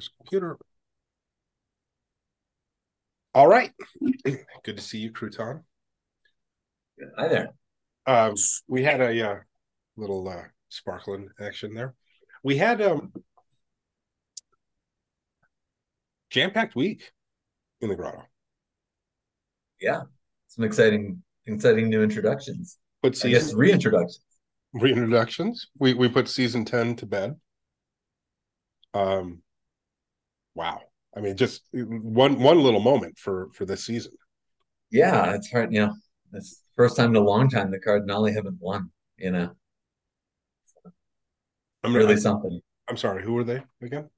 There's a computer. All right. Good to see you, Crouton. Hi there. Um, we had a uh, little uh, sparkling action there. We had um jam-packed week in the grotto. Yeah, some exciting, exciting new introductions. But I guess reintroductions. reintroductions. We we put season 10 to bed. Um wow. I mean just one one little moment for for this season. Yeah, it's hard. You know, it's the first time in a long time the Cardinali haven't won. You know, I'm really I'm, something. I'm sorry, who were they again?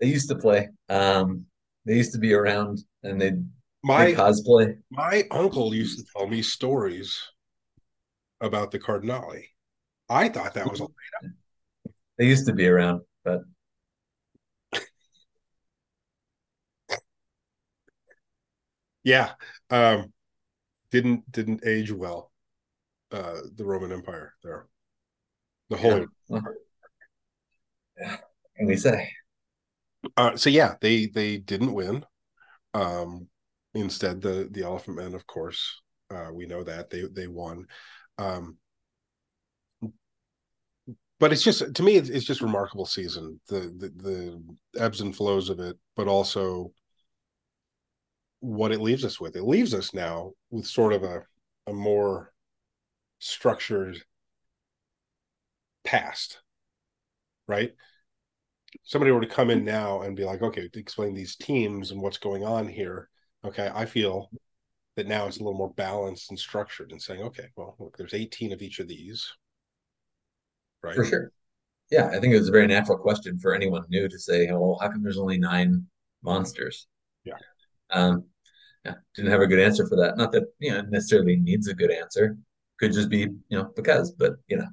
They used to play. Um, they used to be around, and they'd My they cosplay. my uncle used to tell me stories about the Cardinali. I thought that was a later. They used to be around, but yeah. Um didn't didn't age well. Uh the Roman Empire there. The yeah. Holy Well, yeah. Can we say? uh so yeah, they they didn't win. Um instead the the Elephant Men, of course. Uh we know that they they won. Um but it's just to me it's, it's just remarkable season the, the the ebbs and flows of it but also what it leaves us with. It leaves us now with sort of a a more structured past right? Somebody were to come in mm-hmm. now and be like okay explain these teams and what's going on here. Okay i feel that now it's a little more balanced and structured and saying okay well look there's 18 of each of these right? For sure. Yeah, I think it was a very natural question for anyone new to say, "Well, how come there's only nine monsters?" yeah Um, yeah, didn't have a good answer for that. Not that you know necessarily needs a good answer. Could just be you know because, but you know,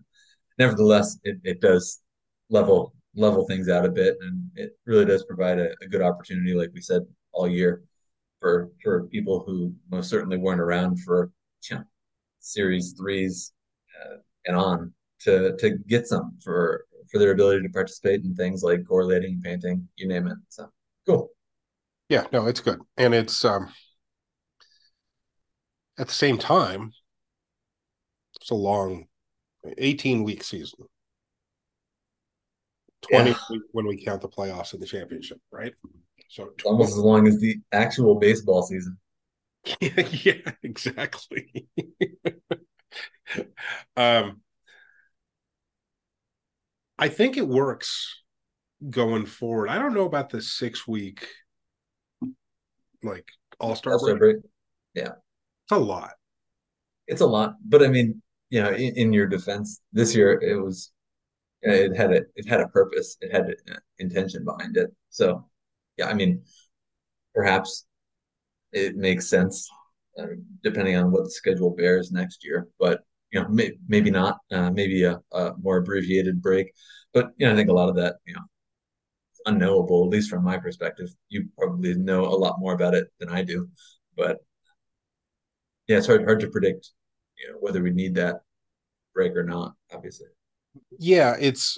nevertheless, it, it does level level things out a bit, and it really does provide a, a good opportunity, like we said all year, for for people who most certainly weren't around for you know series threes uh, and on to to get some for for their ability to participate in things like correlating, painting, you name it. So cool. Yeah no it's good. And it's um at the same time it's a long 18 week season. 20 Yeah, when we count the playoffs and the championship right? So almost as long as the actual baseball season. yeah exactly. Um i think it works going forward. I don't know about the six week like all-star break break. Yeah, it's a lot it's a lot, but I mean, you know, in, in your defense, this year it was it had a it had a purpose, it had an intention behind it. So yeah, I mean, perhaps it makes sense uh, depending on what the schedule bears next year. But you know, may, maybe not. Uh, maybe a, a more abbreviated break. But you know, I think a lot of that, you know, unknowable. At least from my perspective, you probably know a lot more about it than I do. But yeah, it's hard hard to predict, you know, whether we need that break or not. Obviously, yeah it's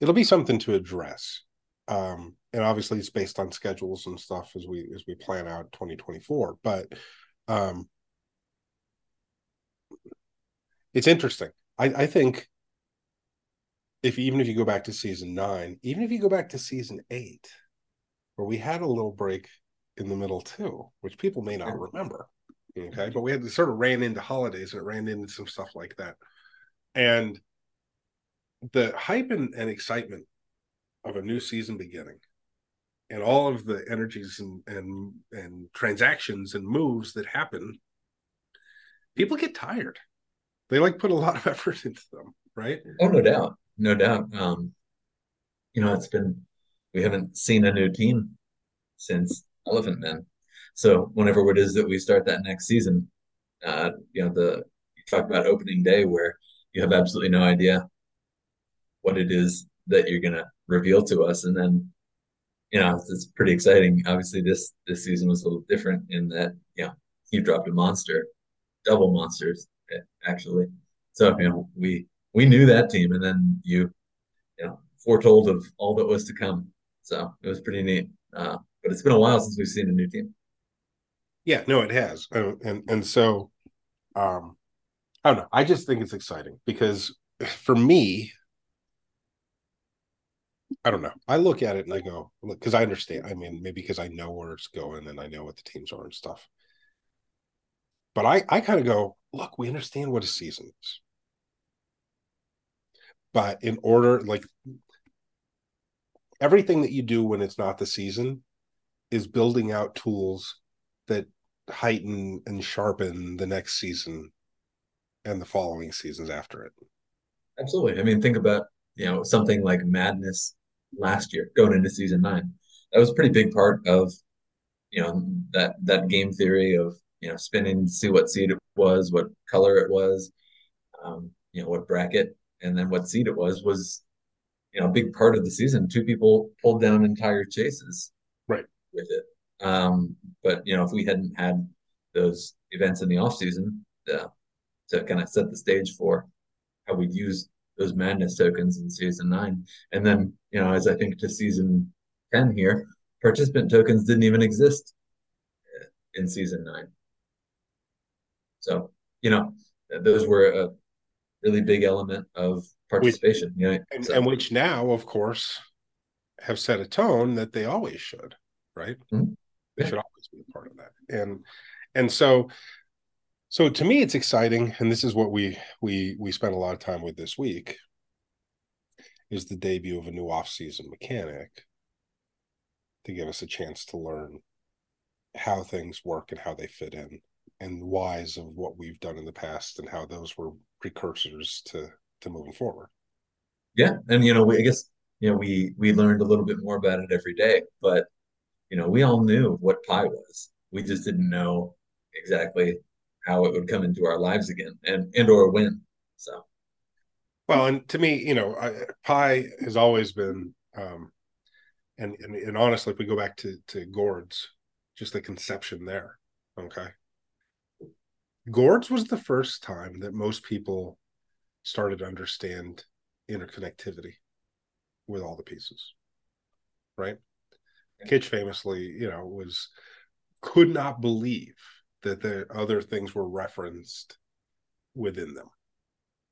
it'll be something to address um and obviously it's based on schedules and stuff as we as we plan out 2024 but um it's interesting i i think if even if you go back to season nine even if you go back to season eight where we had a little break in the middle too which people may not remember okay? But we had sort of ran into holidays and it ran into some stuff like that. And the hype and, and excitement of a new season beginning and all of the energies and and and transactions and moves that happen people get tired. They like put a lot of effort into them right? Oh, no doubt, no doubt. Um, you know, it's been we haven't seen a new team since Elephant Men. So whenever it is that we start that next season, uh, you know, the you talk about opening day where you have absolutely no idea what it is that you're gonna reveal to us, and then you know it's, it's pretty exciting. Obviously, this this season was a little different in that you know you dropped a monster, double monsters eh, actually. So you know we we knew that team, and then you you know foretold of all that was to come. So it was pretty neat. Uh, but it's been a while since we've seen a new team. Yeah, no, it has, and and, and so, um, I don't know. I just think it's exciting because for me, I don't know. I look at it and I go, because I understand. I mean, maybe because I know where it's going and I know what the teams are and stuff. But I, I kind of go, look, we understand what a season is. But in order, like everything that you do when it's not the season is building out tools that heighten and sharpen the next season and the following seasons after it. Absolutely. I mean, think about, you know, something like madness last year going into season nine. That was a pretty big part of, you know, that that game theory of, you know, spinning, see what seed it was, what color it was, um, you know, what bracket, and then what seed it was, was, you know, a big part of the season. Two people pulled down entire chases. Right. With it. Um, but you know, if we hadn't had those events in the off season uh, to kind of set the stage for how we'd use those madness tokens in season nine, and then you know, as I think to season ten here, participant tokens didn't even exist uh, in season nine. So you know, those were a really big element of participation. Which, know, and, so. and, which now, of course, have set a tone that they always should, right? Mm-hmm. They should always be a part of that. And and so so to me it's exciting and this is what we we we spent a lot of time with this week is the debut of a new off-season mechanic to give us a chance to learn how things work and how they fit in and whys of what we've done in the past and how those were precursors to to moving forward yeah and you know we, i guess you know we we learned a little bit more about it every day but you know, we all knew what pi was. We just didn't know exactly how it would come into our lives again and and or when. So well, and to me, you know, I, pi has always been um and, and and honestly, if we go back to to Gourds, just the conception there, okay. Gourds was the first time that most people started to understand interconnectivity with all the pieces, right? Kitch famously, you know, was could not believe that the other things were referenced within them.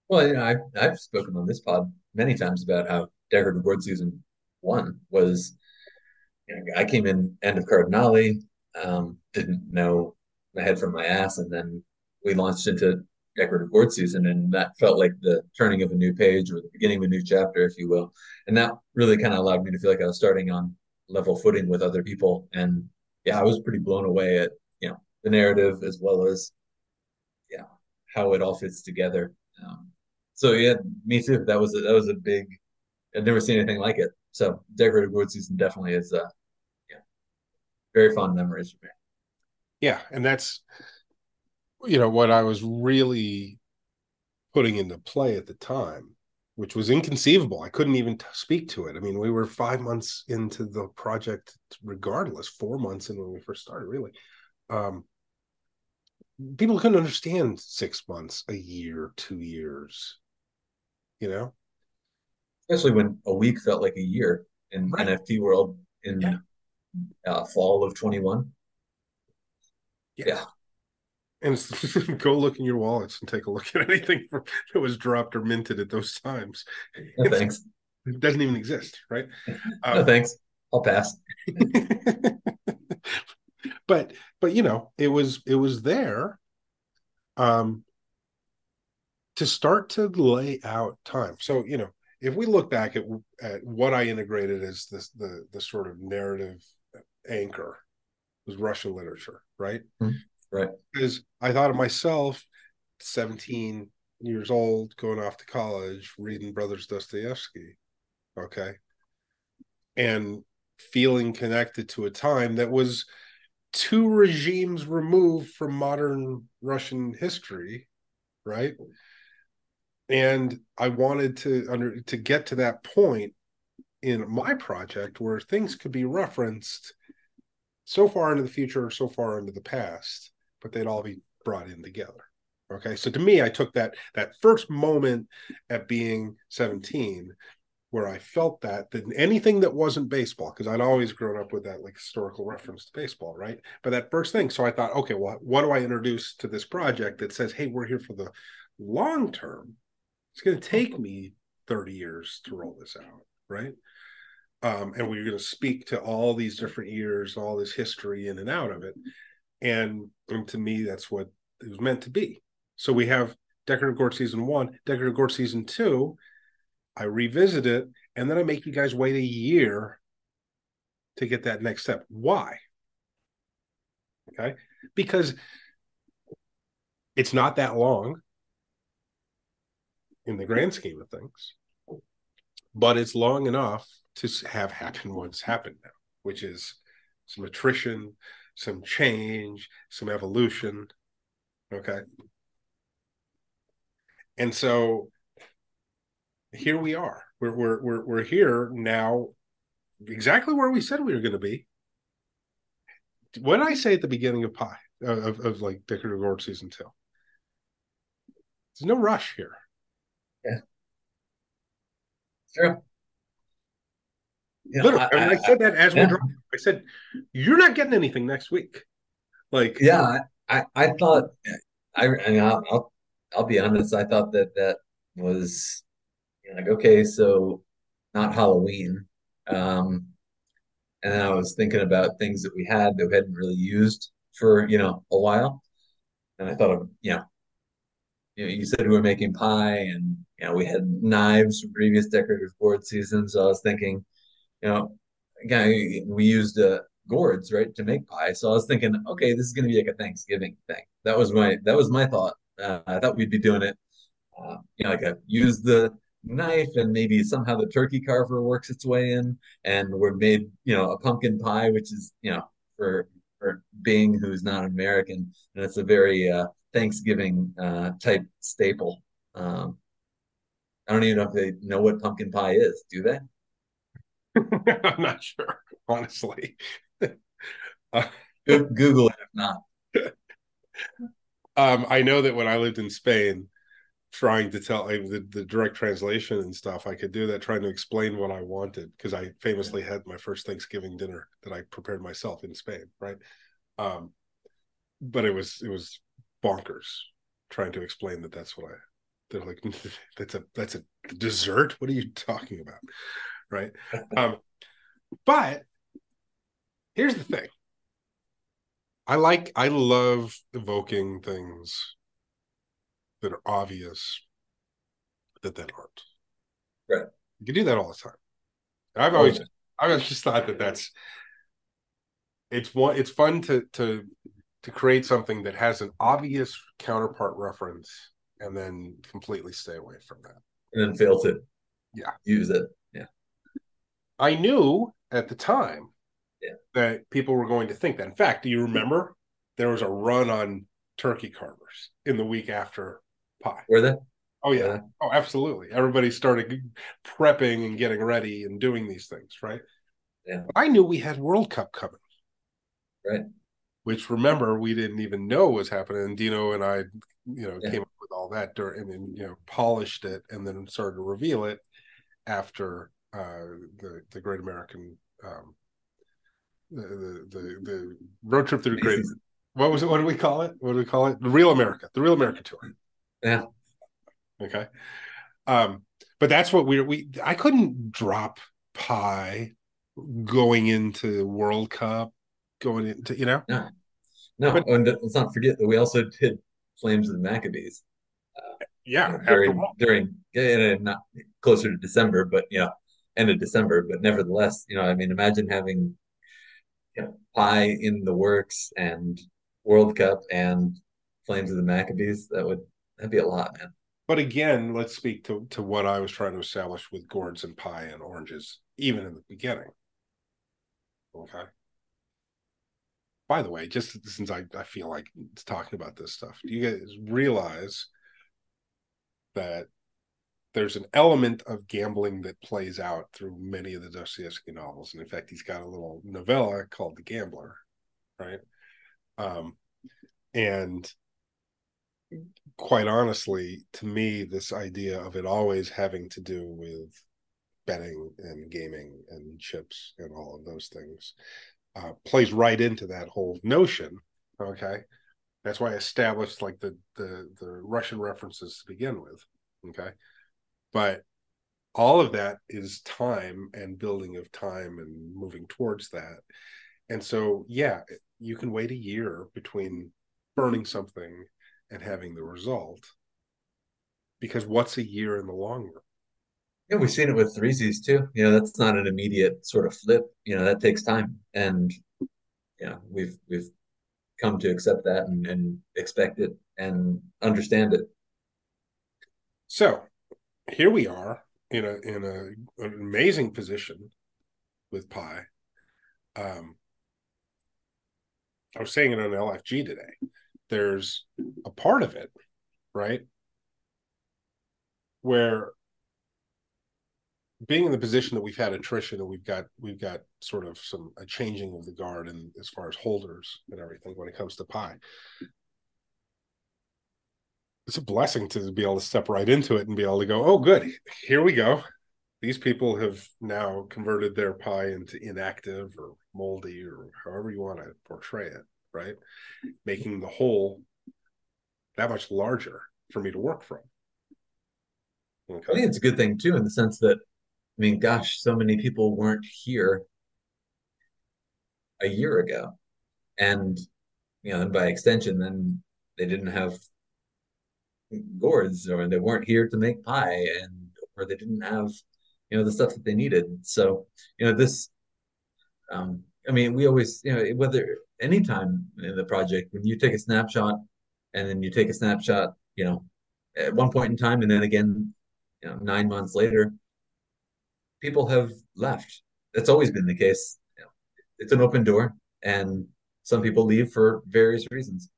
Well, you know, I've, I've spoken on this pod many times about how Decorative Gourd Season one was, you know, I came in end of Cardinali, um, didn't know my head from my ass, and then we launched into Decorative Gourd Season, and that felt like the turning of a new page or the beginning of a new chapter, if you will. And that really kind of allowed me to feel like I was starting on level footing with other people. And yeah, I was pretty blown away at, you know, the narrative as well as, yeah, how it all fits together. Um, so yeah, me too. That was a, that was a big. I'd never seen anything like it. So decorative gourd season definitely is, uh, yeah, very fond memories for me. Yeah, and that's, you know, what I was really putting into play at the time which was inconceivable. I couldn't even t- speak to it. I mean, we were five months into the project, regardless, four months in when we first started, really. Um, people couldn't understand six months, a year, two years, you know? Especially when a week felt like a year in right. NFT world in yeah. uh, fall of 21. Yeah. yeah and go look in your wallets and take a look at anything that was dropped or minted at those times. No, thanks. It doesn't even exist, right? Um, no thanks. I'll pass. but but you know, it was it was there um to start to lay out time. So, you know, if we look back at, at what I integrated as this the the sort of narrative anchor was Russian literature, right? Mm-hmm. Right. Because I thought of myself, 17 years old, going off to college, reading Brothers Dostoevsky. Okay. And feeling connected to a time that was two regimes removed from modern Russian history, right? And I wanted to under to get to that point in my project where things could be referenced so far into the future or so far into the past but they'd all be brought in together. Okay, so to me, I took that that first moment at being 17 where I felt that that anything that wasn't baseball, because I'd always grown up with that like historical reference to baseball, right? But that first thing, so I thought, okay, well, what do I introduce to this project that says, hey, we're here for the long term? It's going to take me 30 years to roll this out, right? Um, and we're going to speak to all these different years, all this history in and out of it. And, and to me, that's what it was meant to be. So we have Decorative Gourd season one, Decorative Gourd season two I revisit it, and then I make you guys wait a year to get that next step. Why? Okay. Because it's not that long in the grand scheme of things, but it's long enough to have happen what's happened now, which is some attrition, some change, some evolution. Okay. And so here we are. We're we're we're we're here now, exactly where we said we were going to be. Did I say at the beginning of Pi of of like Decorative Gourd season two? There's no rush here. Yeah. Sure. Yeah, Literally, I, I, I, said that as yeah. we're driving. I said, "You're not getting anything next week." Like, yeah, I I thought I, I mean, I'll, I'll I'll be honest. I thought that that was you like, okay, so not Halloween. Um, and then I was thinking about things that we had that we hadn't really used for, you know, a while. And I thought of, you know, you, know, you said we were making pie and, you know, we had knives from previous decorative gourd seasons. So I was thinking, you know, again, we used uh, gourds, right, to make pie. So I was thinking, okay, this is going to be like a Thanksgiving thing. That was my, that was my thought. Uh, I thought we'd be doing it, uh, you know, like a, use the, knife and maybe somehow the turkey carver works its way in and we're made you know a pumpkin pie which is you know for for Bing who's not American and it's a very uh, Thanksgiving uh, type staple. Um, I don't even know if they know what pumpkin pie is. Do they? I'm not sure, honestly. uh, Google it if not. Um, I know that when I lived in Spain, trying to tell like, the, the direct translation and stuff i could do that trying to explain what i wanted because i famously had my first thanksgiving dinner that i prepared myself in spain right um but it was it was bonkers trying to explain that that's what i they're like that's a that's a dessert what are you talking about right um but here's the thing i like i love evoking things that are obvious that then aren't. Right. You can do that all the time. And I've always, I've just thought that that's it's one. It's fun to to to create something that has an obvious counterpart reference and then completely stay away from that. And then fail to yeah use it. Yeah. I knew at the time yeah. that people were going to think that. In fact, do you remember there was a run on turkey carvers in the week after pie. Were they? Oh yeah. Oh, absolutely. Everybody started prepping and getting ready and doing these things, right? Yeah. I knew we had World Cup coming. Right. Which remember we didn't even know was happening. Dino and I, you know, yeah. came up with all that during and then you know polished it and then started to reveal it after the the Great American um the the the, the road trip through Great what was it? What do we call it? What do we call it? The Real America, the Real America tour. Yeah. Okay. Um, but that's what we we I couldn't drop pie going into World Cup, going into you know. No, no, but, and let's not forget that we also did Flames of the Maccabees. Uh, yeah, during during yeah, not closer to December, but know, end of December. But nevertheless, you know, I mean, imagine having you know, pie in the works and World Cup and Flames of the Maccabees. That would That'd be a lot, man. But again, let's speak to, to what I was trying to establish with gourds and pie and oranges, even in the beginning. Okay. By the way, just since I, I feel like talking about this stuff, do you guys realize that there's an element of gambling that plays out through many of the Dostoevsky novels. And in fact, he's got a little novella called The Gambler, right? Um, and quite honestly, to me, this idea of it always having to do with betting and gaming and chips and all of those things uh, plays right into that whole notion. Okay, that's why I established like the the the Russian references to begin with. Okay, but all of that is time and building of time and moving towards that. And so, yeah, you can wait a year between burning something and having the result because what's a year in the long run? Yeah, we've seen it with threesies too. You know, that's not an immediate sort of flip. You know, that takes time, and yeah, we've we've come to accept that and, and expect it and understand it. So here we are in a in a an amazing position with Pi. Um, I was saying it on LFG today. There's a part of it, right, where being in the position that we've had attrition and we've got we've got sort of some a changing of the guard and as far as holders and everything when it comes to Pi it's a blessing to be able to step right into it and be able to go oh good here we go these people have now converted their pie into inactive or moldy or however you want to portray it right making the whole that much larger for me to work from okay. i think it's a good thing too in the sense that I mean, gosh, so many people weren't here a year ago. And, you know, and by extension, then they didn't have gourds or they weren't here to make pie and or they didn't have, you know, the stuff that they needed. So, you know, this um I mean, we always, you know, whether anytime in the project, when you take a snapshot and then you take a snapshot, you know, at one point in time and then again, you know, nine months later, people have left. That's always been the case. You know, it's an open door, and some people leave for various reasons.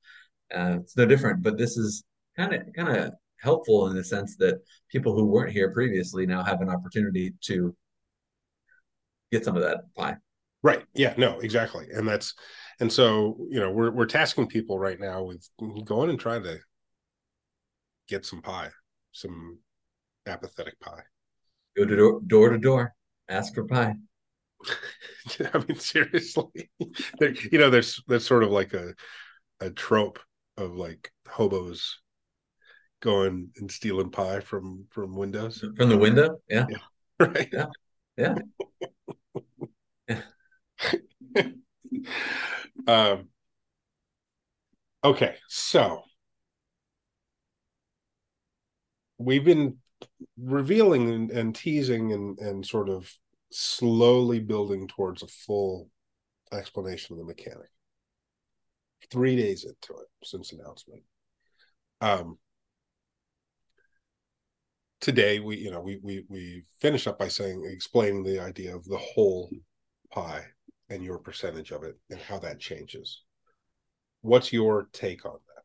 Uh, it's no different, but this is kind of kind of helpful in the sense that people who weren't here previously now have an opportunity to get some of that pie. Right. Yeah. No. Exactly. And that's and so you know we're we're tasking people right now with going and trying to get some pie, some apathetic pie. Go to door, door to door, ask for pie. I mean, seriously, there, you know, there's there's sort of like a a trope of like hobos going and stealing pie from from windows from the window. Yeah, yeah. right. Yeah, yeah. yeah. um. Okay, so we've been revealing and, and teasing and, and sort of slowly building towards a full explanation of the mechanic. Three days into it since announcement. Um, today we you know we we we finish up by saying explaining the idea of the whole pie and your percentage of it and how that changes. What's your take on that?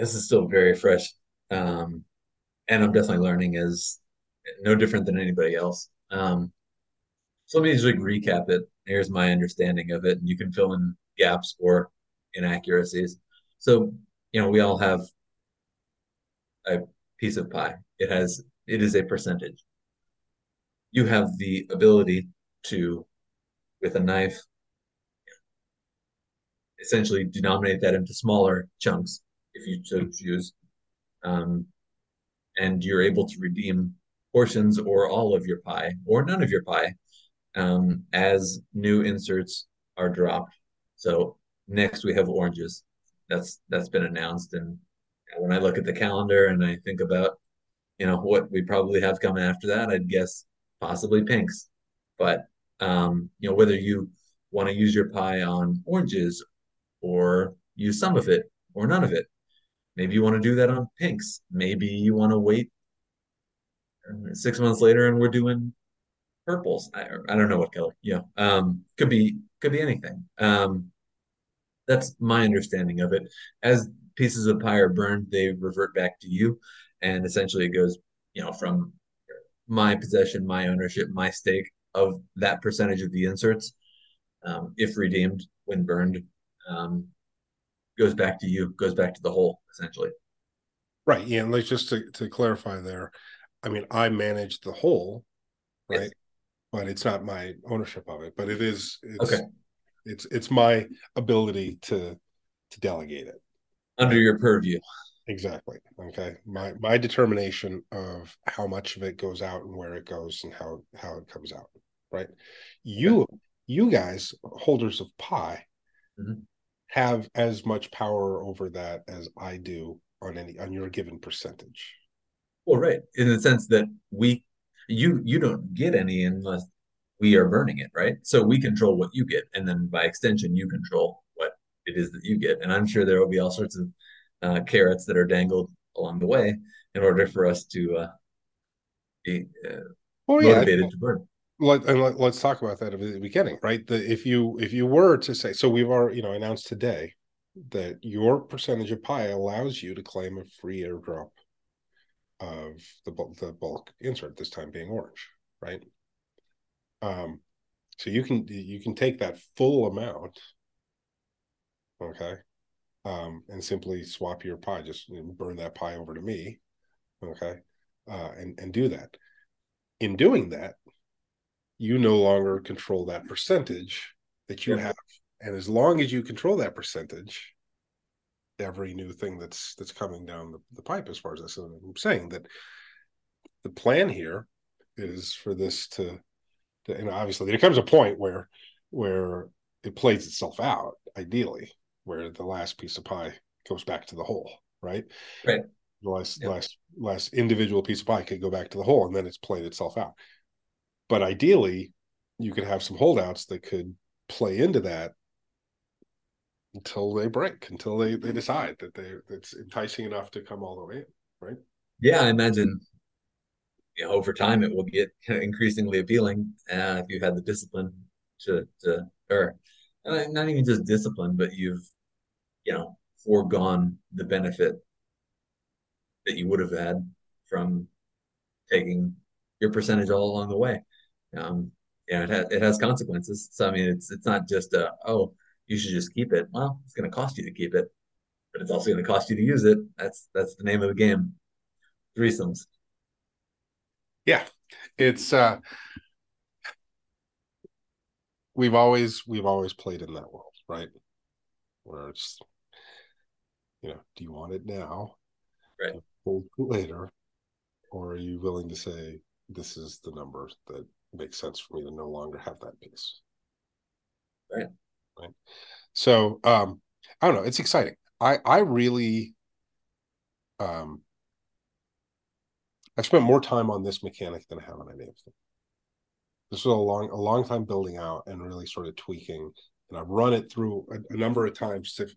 This is still very fresh. Um, and I'm definitely learning is no different than anybody else. Um, so let me just like recap it. Here's my understanding of it, and you can fill in gaps or inaccuracies. So you know, we all have a piece of pie. It has it is a percentage. You have the ability to, with a knife, essentially denominate that into smaller chunks if you so choose. Um, and you're able to redeem portions or all of your pie or none of your pie um, as new inserts are dropped. So next we have oranges. That's that's been announced, and when I look at the calendar and I think about you know what we probably have coming after that, I'd guess possibly pinks. But um, you know whether you want to use your pie on oranges or use some of it or none of it Maybe you want to do that on pinks. Maybe you want to wait six months later and we're doing purples. I, I don't know what color. Yeah. Um, could be could be anything. Um, that's my understanding of it. As pieces of pie are burned, they revert back to you, and essentially it goes, you know, from my possession, my ownership, my stake of that percentage of the inserts, um, if redeemed when burned, um, goes back to you, goes back to the whole essentially. Right. Yeah. And like just to, to clarify there, I mean, I manage the whole, right? Yes. But it's not my ownership of it. But it is. It's, Okay. It's it's my ability to to delegate it. Under your purview. Exactly. Okay. My my determination of how much of it goes out and where it goes and how how it comes out. Right. You you guys holders of pi Mhm. have as much power over that as I do on any on your given percentage. Well, right. In the sense that we you you don't get any unless we are burning it, right? So we control what you get, and then by extension, you control it is that you get. And I'm sure there will be all sorts of uh, carrots that are dangled along the way in order for us to uh, be uh, yeah. motivated to burn. Let, and let, let's talk about that at the beginning, right? The, if you if you were to say, so we've already you know announced today that your percentage of pie allows you to claim a free airdrop of the bulk, the bulk insert. This time being orange, right? Um, so you can you can take that full amount, okay, um, and simply swap your pie, just burn that pie over to me, okay, uh, and and do that. In doing that, you no longer control that percentage that you Yeah. have, and as long as you control that percentage, every new thing that's that's coming down the, the pipe, as far as this, I'm saying that the plan here is for this to, to and obviously there comes a point where where it plays itself out ideally where the last piece of pie goes back to the whole right Right. the last Yep. last last individual piece of pie could go back to the whole and then it's played itself out but ideally you could have some holdouts that could play into that until they break until they they decide that they it's enticing enough to come all the way in right? Yeah, I imagine you know, over time it will get increasingly appealing uh, if you've had the discipline to, to or uh, not even just discipline, but you've you know foregone the benefit that you would have had from taking your percentage all along the way. Um, yeah, it has it has consequences. So I mean, it's it's not just a oh you should just keep it. Well, it's going to cost you to keep it, but it's also going to cost you to use it. That's that's the name of the game. Threesomes. yeah it's uh we've always we've always played in that world right where it's you know do you want it now? Right. hold it later? Or are you willing to say this is the number that makes sense for me to no longer have that piece? Right. right. So um i don't know. It's exciting. I i really um i've spent more time on this mechanic than i have on any of them. This was a long a long time building out and really sort of tweaking. And i've run it through a, a number of times to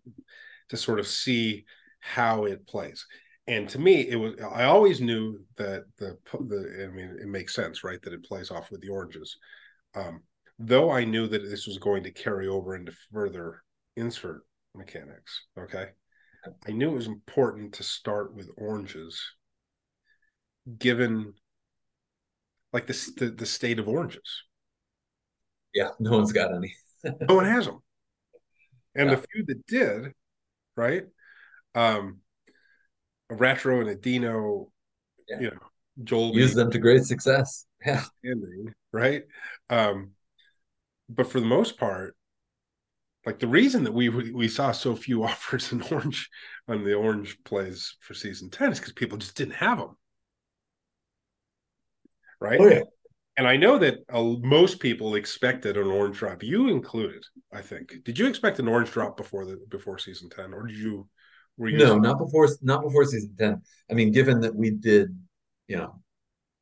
to sort of see how it plays. And to me it was i always knew that the the i mean it makes sense right that it plays off with the oranges. Um though i knew that this was going to carry over into further insert mechanics okay? I knew it was important to start with oranges given like this the, the state of oranges. Yeah, no one's got any. no one has them and Yeah. the few that did right um a retro and a dino Yeah. you know joel Use them to great success. Yeah. ending right um but for the most part like the reason that we we saw so few offers in orange on the orange plays for season 10 is because people just didn't have them right Oh yeah. And i know that uh, most people expected an orange drop you included i think did you expect an orange drop before the before season 10 or did you were you No, not before not before season 10. I mean, given that we did, you know,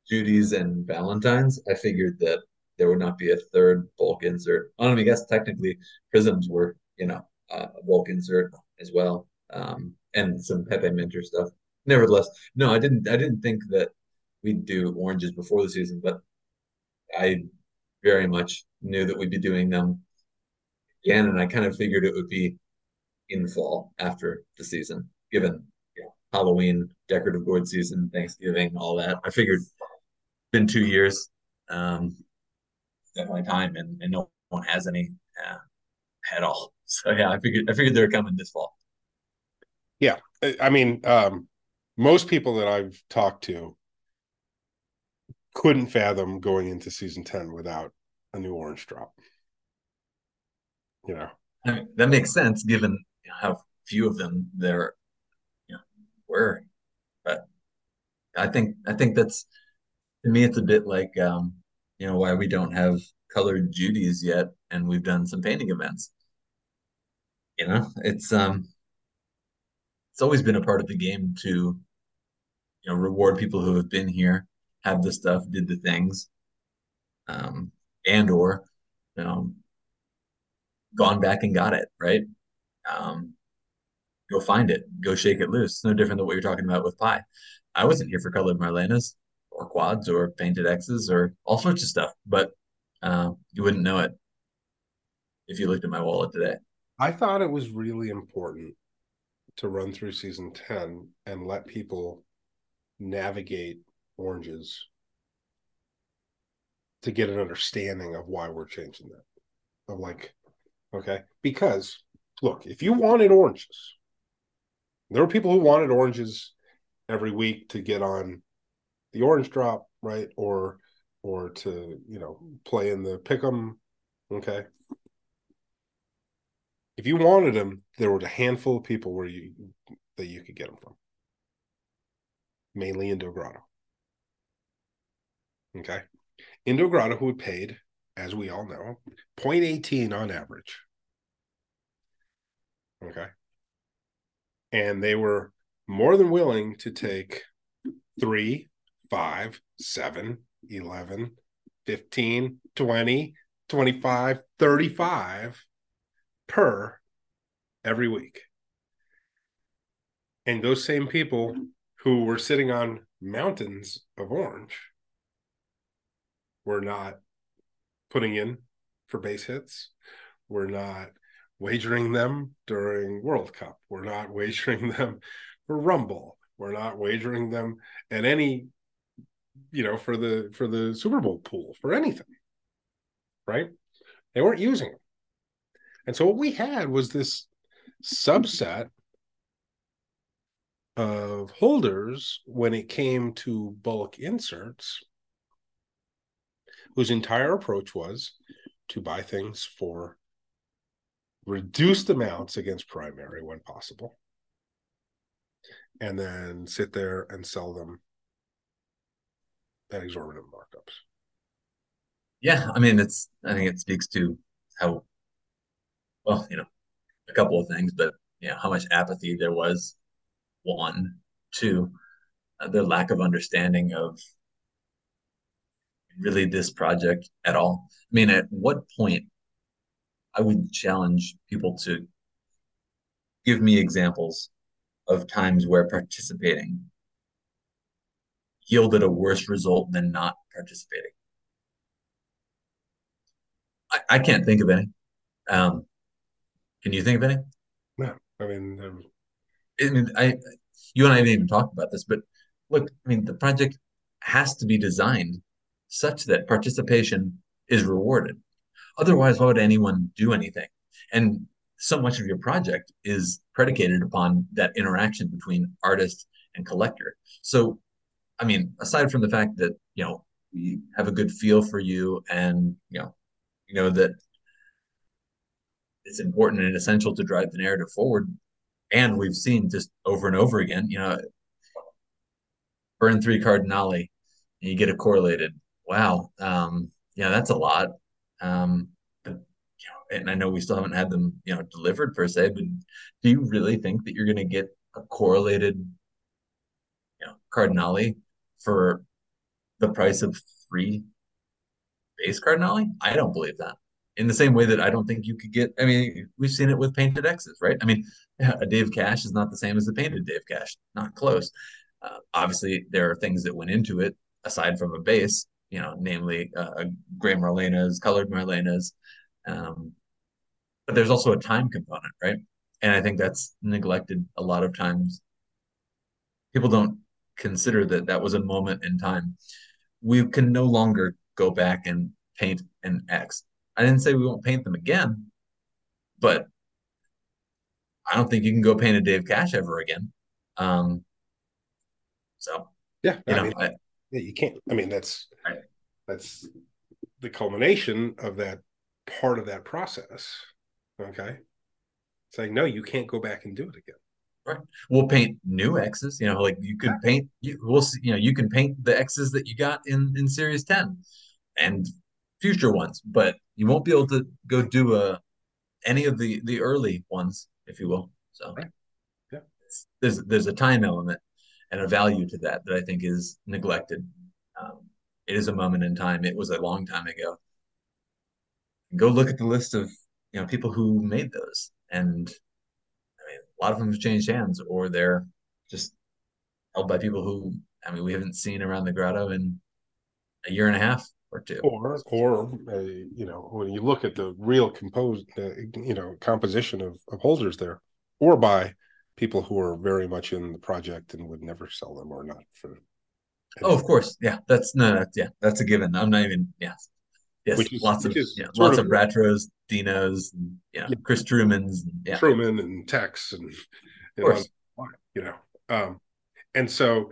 Judy's and Valentine's, I figured that there would not be a third bulk insert. I don't know, I guess technically prisms were, you know, uh, a bulk insert as well. Um, and some Pepe Minter stuff. Nevertheless, no, I didn't I didn't think that we'd do oranges before the season, but I very much knew that we'd be doing them again, and I kind of figured it would be in fall after the season, given Halloween, decorative gourd season, Thanksgiving, all that. I figured been two years, um, definitely time, and, and no one has any uh, at all. So yeah, I figured I figured they're coming this fall. Yeah, i mean um most people that i've talked to couldn't fathom going into season 10 without a new orange drop. You know, I mean, that makes sense given how few of them there you know, were. But I think I think that's to me it's a bit like um, you know why we don't have colored Judies yet, and we've done some painting events. You know, it's um, it's always been a part of the game to, you know, reward people who have been here, have the stuff, did the things, um, and or, you know, gone back and got it right. Um, go find it, go shake it loose. It's no different than what you're talking about with pie. I wasn't here for colored Marlenas or quads or painted X's or all sorts of stuff, but uh, you wouldn't know it if you looked at my wallet today. I thought it was really important to run through season 10 and let people navigate oranges to get an understanding of why we're changing that. Of like, okay, because look, if you wanted oranges, there were people who wanted oranges every week to get on the orange drop, right? Or or to, you know, play in the pick 'em. Okay. If you wanted them, there was a handful of people where you that you could get them from. Mainly Indo Grotto. Okay. Indo Grotto, who had paid, as we all know, 0.18 on average. Okay. And they were more than willing to take three, five, seven, 11, 15, 20, 25, 35 per every week. And those same people who were sitting on mountains of orange were not putting in for base hits. We're not wagering them during World Cup. We're not wagering them for Rumble. We're not wagering them at any, you know, for the for the Super Bowl pool for anything. Right? They weren't using them. And so what we had was this subset of holders when it came to bulk inserts whose entire approach was to buy things for reduced amounts against primary when possible and then sit there and sell them at exorbitant markups yeah i mean it's i think it speaks to how well, you know, a couple of things, but you know, how much apathy there was. One, two, uh, the lack of understanding of really this project at all. I mean, at what point I would challenge people to give me examples of times where participating yielded a worse result than not participating. I, I can't think of any. Um, can you think of any? No, I mean, um... I mean, I, you and I didn't even talk about this, but look, I mean, the project has to be designed such that participation is rewarded. Otherwise, why would anyone do anything? And so much of your project is predicated upon that interaction between artist and collector. So, I mean, aside from the fact that you know we have a good feel for you, and you know, you know that it's important and essential to drive the narrative forward. And we've seen just over and over again, you know, burn three Cardinali and you get a correlated. Wow. Um, yeah, that's a lot. Um, but, you know, and I know we still haven't had them, you know, delivered per se, but do you really think that you're going to get a correlated, you know, Cardinali for the price of three base Cardinali? I don't believe that in the same way that I don't think you could get. I mean, we've seen it with painted X's, right? I mean, a Dave Cash is not the same as a painted Dave Cash, not close. Uh, obviously, there are things that went into it aside from a base, you know, namely uh, gray Marlenas, colored Marlenas. Um, but there's also a time component, right? And I think that's neglected a lot of times. People don't consider that that was a moment in time. We can no longer go back and paint an X I didn't say we won't paint them again, but I don't think you can go paint a Dave Cash ever again. Um, so yeah, you I know, mean, I, Yeah, you can't. I mean, that's. That's the culmination of that part of that process. Okay. Saying like, no, you can't go back and do it again. Right. We'll paint new X's. You know, like you could paint. You, we'll see. You know, you can paint the X's that you got in in Series Ten, and future ones, but you won't be able to go do a any of the the early ones, if you will. So, Right. Yeah. there's there's a time element and a value to that that I think is neglected. Um, it is a moment in time. It was a long time ago. Go look at the list of you know people who made those, and I mean, a lot of them have changed hands, or they're just held by people who I mean we haven't seen around the grotto in a year and a half or two. Or, or uh, you know, when you look at the real composed, uh, you know, composition of, of holders there, or by people who are very much in the project and would never sell them or not for. Oh, of course. Yeah, that's no, that's, yeah, that's a given. I'm not even, yeah. Yes, Which is- lots of, yeah, lots of- of Bratros, Dinos, and, yeah, Yeah. Chris Trumans, and, yeah, Truman and Tex and you know, you know um and so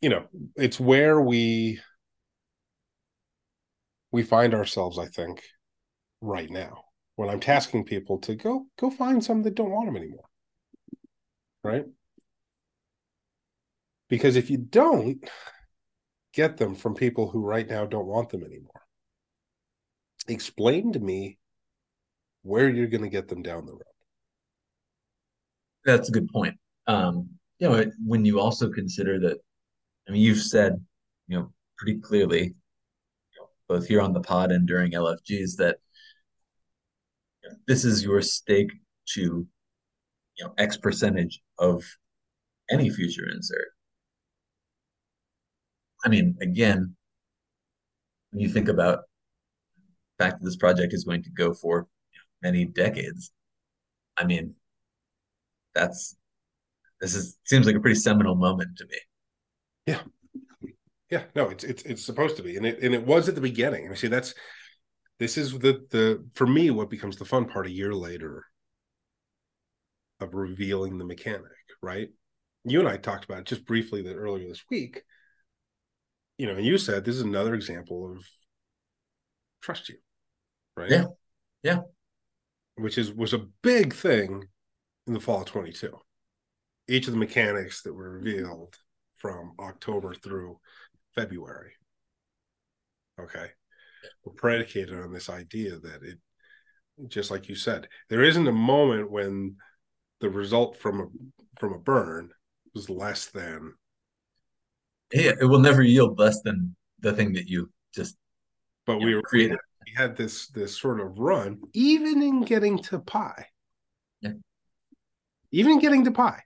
you know it's where we we find ourselves i think right now when i'm tasking people to go go find some that don't want them anymore right because if you don't get them from people who right now don't want them anymore explain to me where you're going to get them down the road That's a good point. Um, you know, when you also consider that, I mean, you've said, you know, pretty clearly, you know, both here on the pod and during LFGs, that you know, this is your stake to, you know, X percentage of any future insert. I mean, again, when you think about the fact that this project is going to go for many decades, I mean, that's this is seems like a pretty seminal moment to me. Yeah, Yeah, no, it's it's it's supposed to be, and it and it was at the beginning. And see that's this is the the for me what becomes the fun part a year later of revealing the mechanic, right? You and I talked about it just briefly that earlier this week. You know, and you said this is another example of trust you, right? Yeah. Yeah. Which is was a big thing in the fall of 22. Each of the mechanics that were revealed from October through February. Okay. Were predicated on this idea that it, just like you said, there isn't a moment when the result from a from a burn was less than Yeah, it will never yield less than the thing that you just but you we know, were created. we had this this sort of run, even in getting to pi. Yeah. Even getting to pi,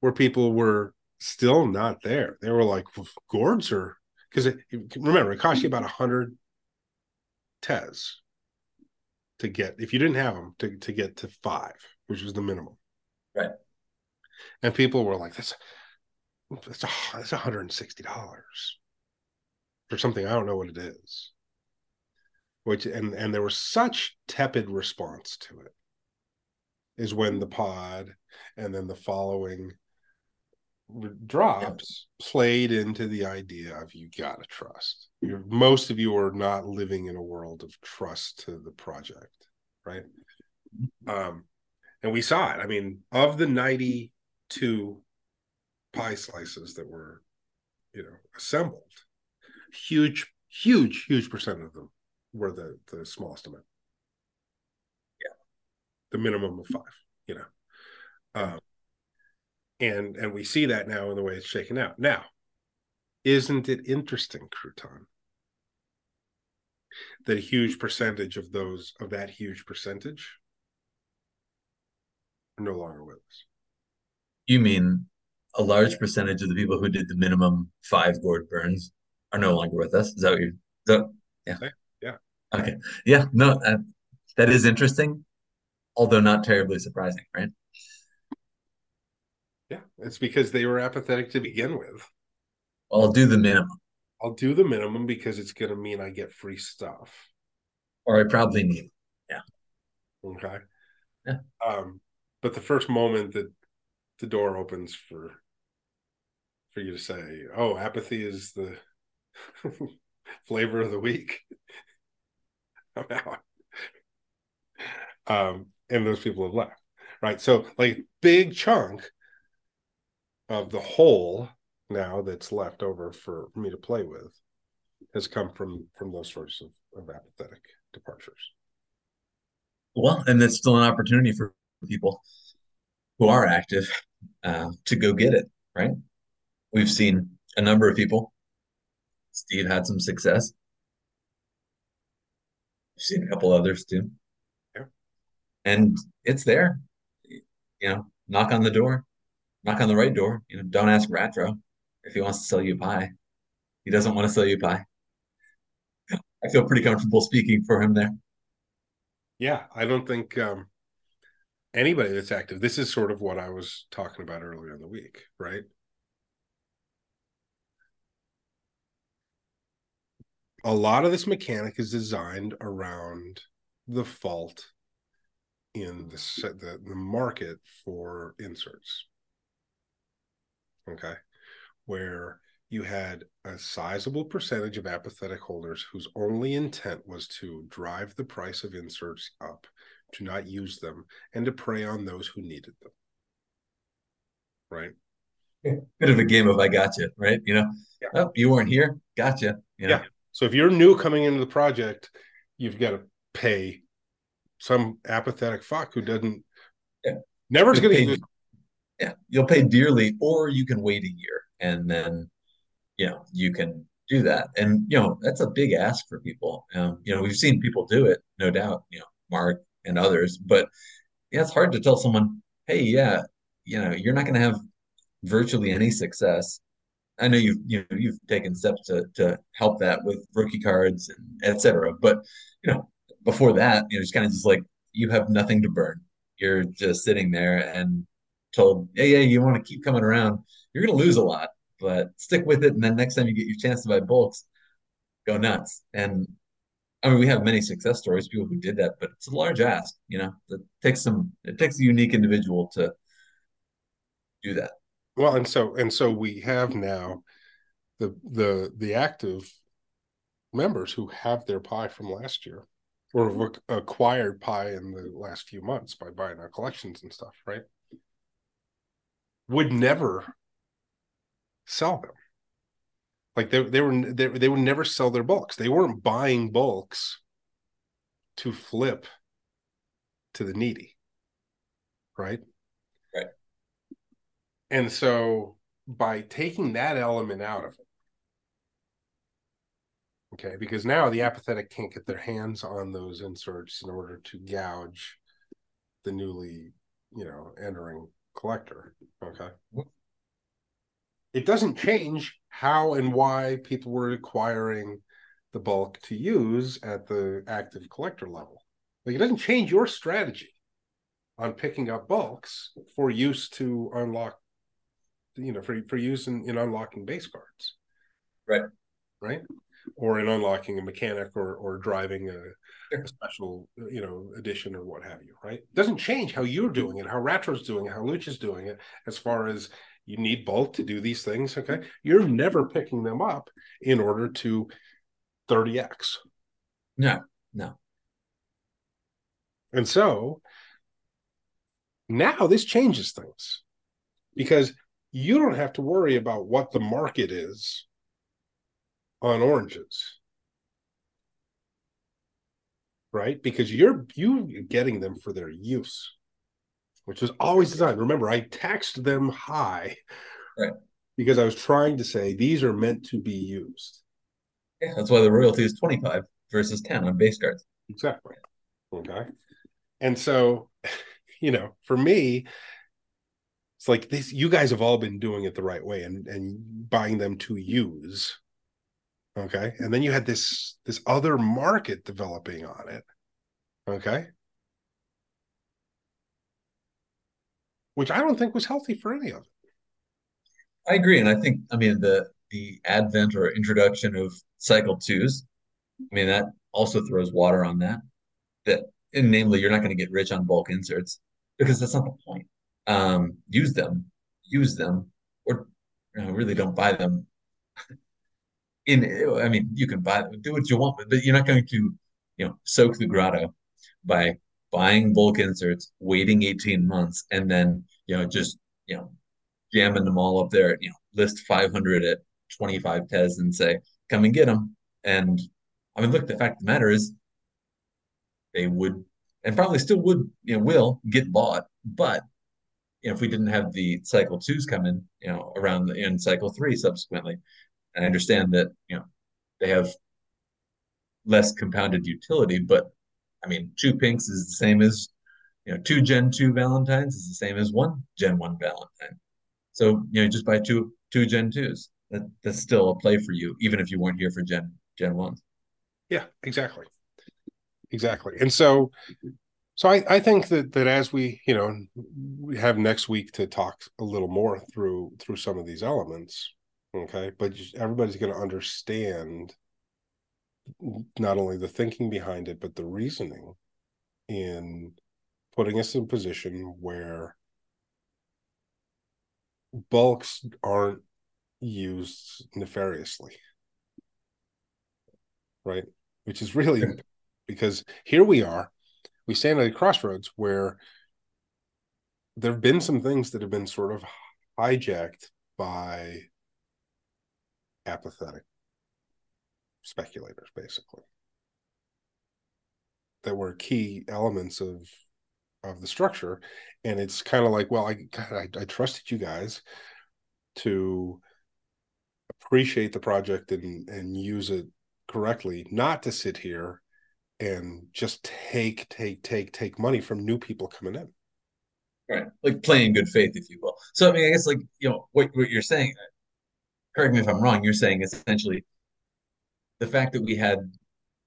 where people were still not there. They were like, gourds are because remember, it cost you about a hundred tez to get if you didn't have them to, to get to five, which was the minimum. Right. And people were like, that's that's a that's $160 for something I don't know what it is. Which and and there was such tepid response to it is when the pod and then the following drops played into the idea of you gotta trust. You're, most of you are not living in a world of trust to the project right? Um and we saw it. I mean of the 92 pie slices that were you know assembled huge huge huge percent of them were the the smallest amount. Yeah. The minimum of five, you know. Um and and we see that now in the way it's shaken out. Now, isn't it interesting, Crouton, that a huge percentage of those of that huge percentage are no longer with us? You mean a large percentage of the people who did the minimum five gourd burns are no longer with us? Is that what you're? Is that, yeah. Yeah. Okay. Yeah. No, uh, that is interesting, although not terribly surprising, right? Yeah, it's because they were apathetic to begin with. I'll do the minimum, I'll do the minimum because it's going to mean I get free stuff. or I probably need. Yeah okay. Yeah. Um, but the first moment that the door opens for for you to say, "Oh, apathy is the flavor of the week." Out. Um, and those people have left, right? So, like, big chunk of the whole now that's left over for me to play with has come from from those sorts of, of apathetic departures. Well, and that's still an opportunity for people who are active uh, to go get it, right? We've seen a number of people. Steve had some success. We've seen a couple others too. Yeah. And it's there. You know, knock on the door, knock on the right door. You know, don't ask Ratro if he wants to sell you pie. He doesn't want to sell you pie. I feel pretty comfortable speaking for him there. Yeah, I don't think um, anybody that's active. This is sort of what I was talking about earlier in the week, right? A lot of this mechanic is designed around the fault in the the, the market for inserts. Okay, where you had a sizable percentage of apathetic holders whose only intent was to drive the price of inserts up, to not use them, and to prey on those who needed them. Right? Bit of a game of I got you, right? You know, yeah. oh, you weren't here, gotcha. You know? Yeah. So if you're new coming into the project, you've got to pay some apathetic fuck who doesn't yeah. never's going to use. Yeah, you'll pay dearly, or you can wait a year and then you know you can do that and you know that's a big ask for people um, you know we've seen people do it no doubt you know mark and others but yeah it's hard to tell someone hey yeah you know you're not going to have virtually any success i know you've you know you've taken steps to to help that with rookie cards and etc but you know before that you know it's kind of just like you have nothing to burn you're just sitting there and told yeah yeah you want to keep coming around you're going to lose a lot but stick with it. And then next time you get your chance to buy bulks, go nuts. And I mean, we have many success stories, people who did that, but it's a large ask, you know, it takes some, it takes a unique individual to do that. Well, and so, and so we have now the, the, the active members who have their pie from last year or have acquired pie in the last few months by buying our collections and stuff, right? Would never sell them. Like they they were they, they would never sell their bulks. They weren't buying bulks to flip to the needy. Right? Right. And so by taking that element out of it, okay, because now the apathetic can't get their hands on those inserts in order to gouge the newly, you know, entering collector. Okay. Mm-hmm. It doesn't change how and why people were acquiring the bulk to use at the active collector level. Like it doesn't change your strategy on picking up bulks for use to unlock, you know, for, for use in, in unlocking base cards. Right. Right. Or in unlocking a mechanic or or driving a, a special, you know, edition or what have you, right? It doesn't change how you're doing it, how Ratro's doing it, how Lucha's doing it, as far as you need both to do these things okay? You're never picking them up in order to 30x no no. And so now this changes things because you don't have to worry about what the market is on oranges. Right? Because you're you getting them for their use which was always designed. Remember, I taxed them high right. because I was trying to say these are meant to be used. Yeah, that's why the royalty is 25 versus 10 on base cards. Exactly. Okay. And so, you know, for me, it's like this you guys have all been doing it the right way and and buying them to use. Okay. And then you had this this other market developing on it. Okay. Which I don't think was healthy for any of it. I agree, and I think I mean the the advent or introduction of cycle twos. I mean that also throws water on that. That and namely, you're not going to get rich on bulk inserts because that's not the point. Um, use them, use them, or you know, really don't buy them. In I mean, you can buy them, do what you want, but you're not going to, you know, soak the grotto by buying bulk inserts, waiting 18 months, and then you know just you know jamming them all up there. You know, list 500 at 25 tez and say, "Come and get them." And I mean, look, the fact of the matter is, they would and probably still would, you know, will get bought, but you know, if we didn't have the cycle twos coming, you know, around the, in cycle three subsequently, and I understand that you know they have less compounded utility, but I mean, two pinks is the same as you know, two Gen two Valentines is the same as one Gen one Valentine. So you know, just buy two two Gen twos. That that's still a play for you, even if you weren't here for Gen Gen ones. Yeah, exactly, exactly. And so, so I I think that that as we you know we have next week to talk a little more through through some of these elements, okay, but everybody's going to understand not only the thinking behind it but the reasoning in putting us in a position where bulks aren't used nefariously. Right? Which is really because here we are we stand at a crossroads where there have been some things that have been sort of hijacked by apathetic speculators basically that were key elements of of the structure. And it's kind of like well I, I i trusted you guys to appreciate the project and and use it correctly not to sit here and just take take take take money from new people coming in. Right. Like playing good faith if you will. So i mean i guess like you know what, what you're saying correct me if i'm wrong you're saying essentially the fact that we had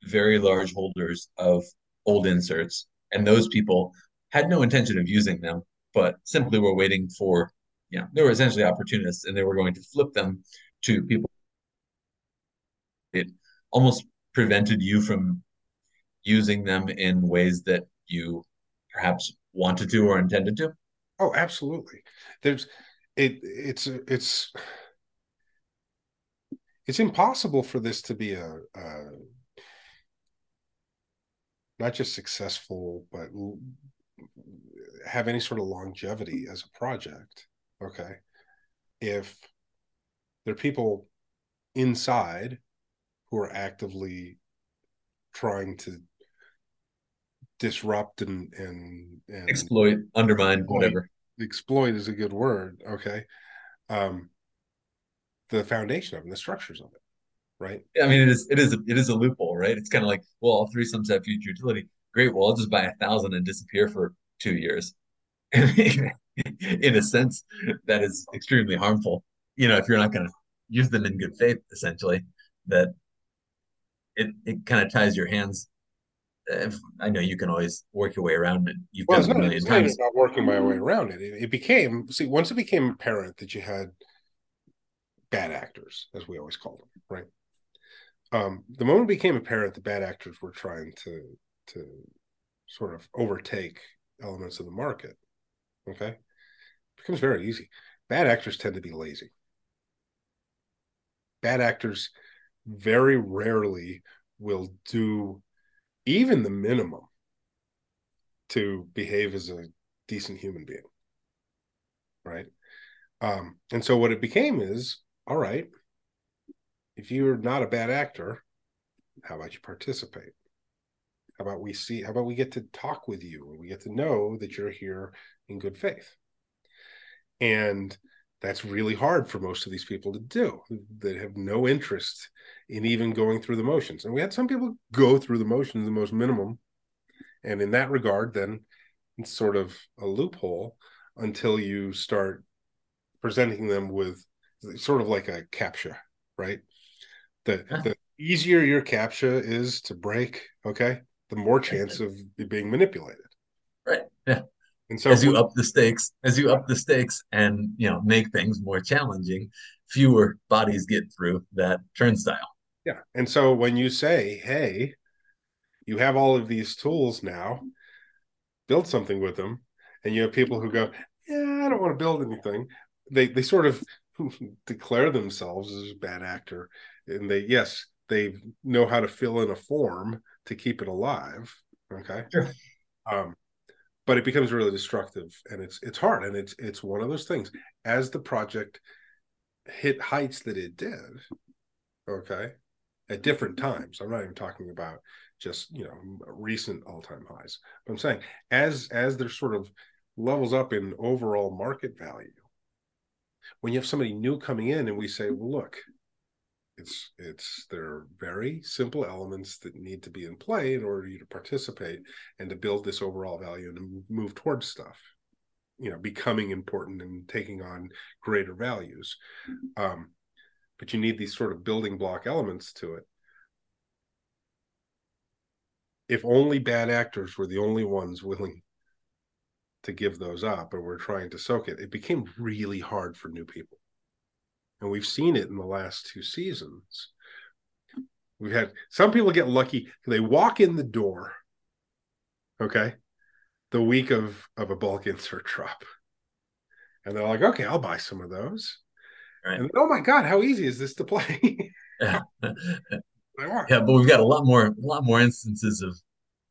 very large holders of old inserts and those people had no intention of using them, but simply were waiting for, you know, they were essentially opportunists and they were going to flip them to people. It almost prevented you from using them in ways that you perhaps wanted to or intended to. Oh, absolutely. There's it it's it's it's impossible for this to be a, a not just successful but have any sort of longevity as a project okay? If there are people inside who are actively trying to disrupt and and, and exploit undermine exploit, whatever. exploit is a good word okay? Um the foundation of it, the structures of it, right? I mean, it is it is a, it is a loophole, right? It's kind of like, well, all three sums have future utility. Great, well, I'll just buy a thousand and disappear for two years. in a sense, that is extremely harmful. You know, if you're not going to use them in good faith, essentially, that it it kind of ties your hands. If, I know you can always work your way around it. You've well, done it a million times. Not working my way around it. it. It became see once it became apparent that you had bad actors, as we always call them, right? Um, the moment it became apparent the bad actors were trying to to sort of overtake elements of the market, okay, it becomes very easy. Bad actors tend to be lazy. Bad actors very rarely will do even the minimum to behave as a decent human being right um, and so what it became is all right, if you're not a bad actor, how about you participate? How about we see, how about we get to talk with you and we get to know that you're here in good faith? And that's really hard for most of these people to do that have no interest in even going through the motions. And we had some people go through the motions, the most minimum. And in that regard, then it's sort of a loophole until you start presenting them with sort of like a captcha, right? The the easier your captcha is to break, okay, the more chance of being manipulated. Right. Yeah. And so as you up the stakes, as you up the stakes and you know make things more challenging, fewer bodies get through that turnstile. Yeah. And so when you say, hey, you have all of these tools now, build something with them, and you have people who go, Yeah, I don't want to build anything. They they sort of declare themselves as a bad actor. And they yes they know how to fill in a form to keep it alive. Okay? Sure. um but it becomes really destructive and it's it's hard and it's it's one of those things. As the project hit heights that it did okay at different times i'm not even talking about just you know recent all-time highs. But i'm saying as as there's sort of levels up in overall market value when you have somebody new coming in and we say well look it's it's there are very simple elements that need to be in play in order for you to participate and to build this overall value and move towards stuff you know becoming important and taking on greater values. Um but you need these sort of building block elements to it. If only bad actors were the only ones willing to give those up or were trying to soak it, it became really hard for new people. And we've seen it in the last two seasons. We've had some people get lucky. They walk in the door, okay, the week of, of a bulk insert drop. And they're like, okay, I'll buy some of those. Right. And oh my God, how easy is this to play? Yeah. They want. Yeah, but we've got a lot more, a lot more instances of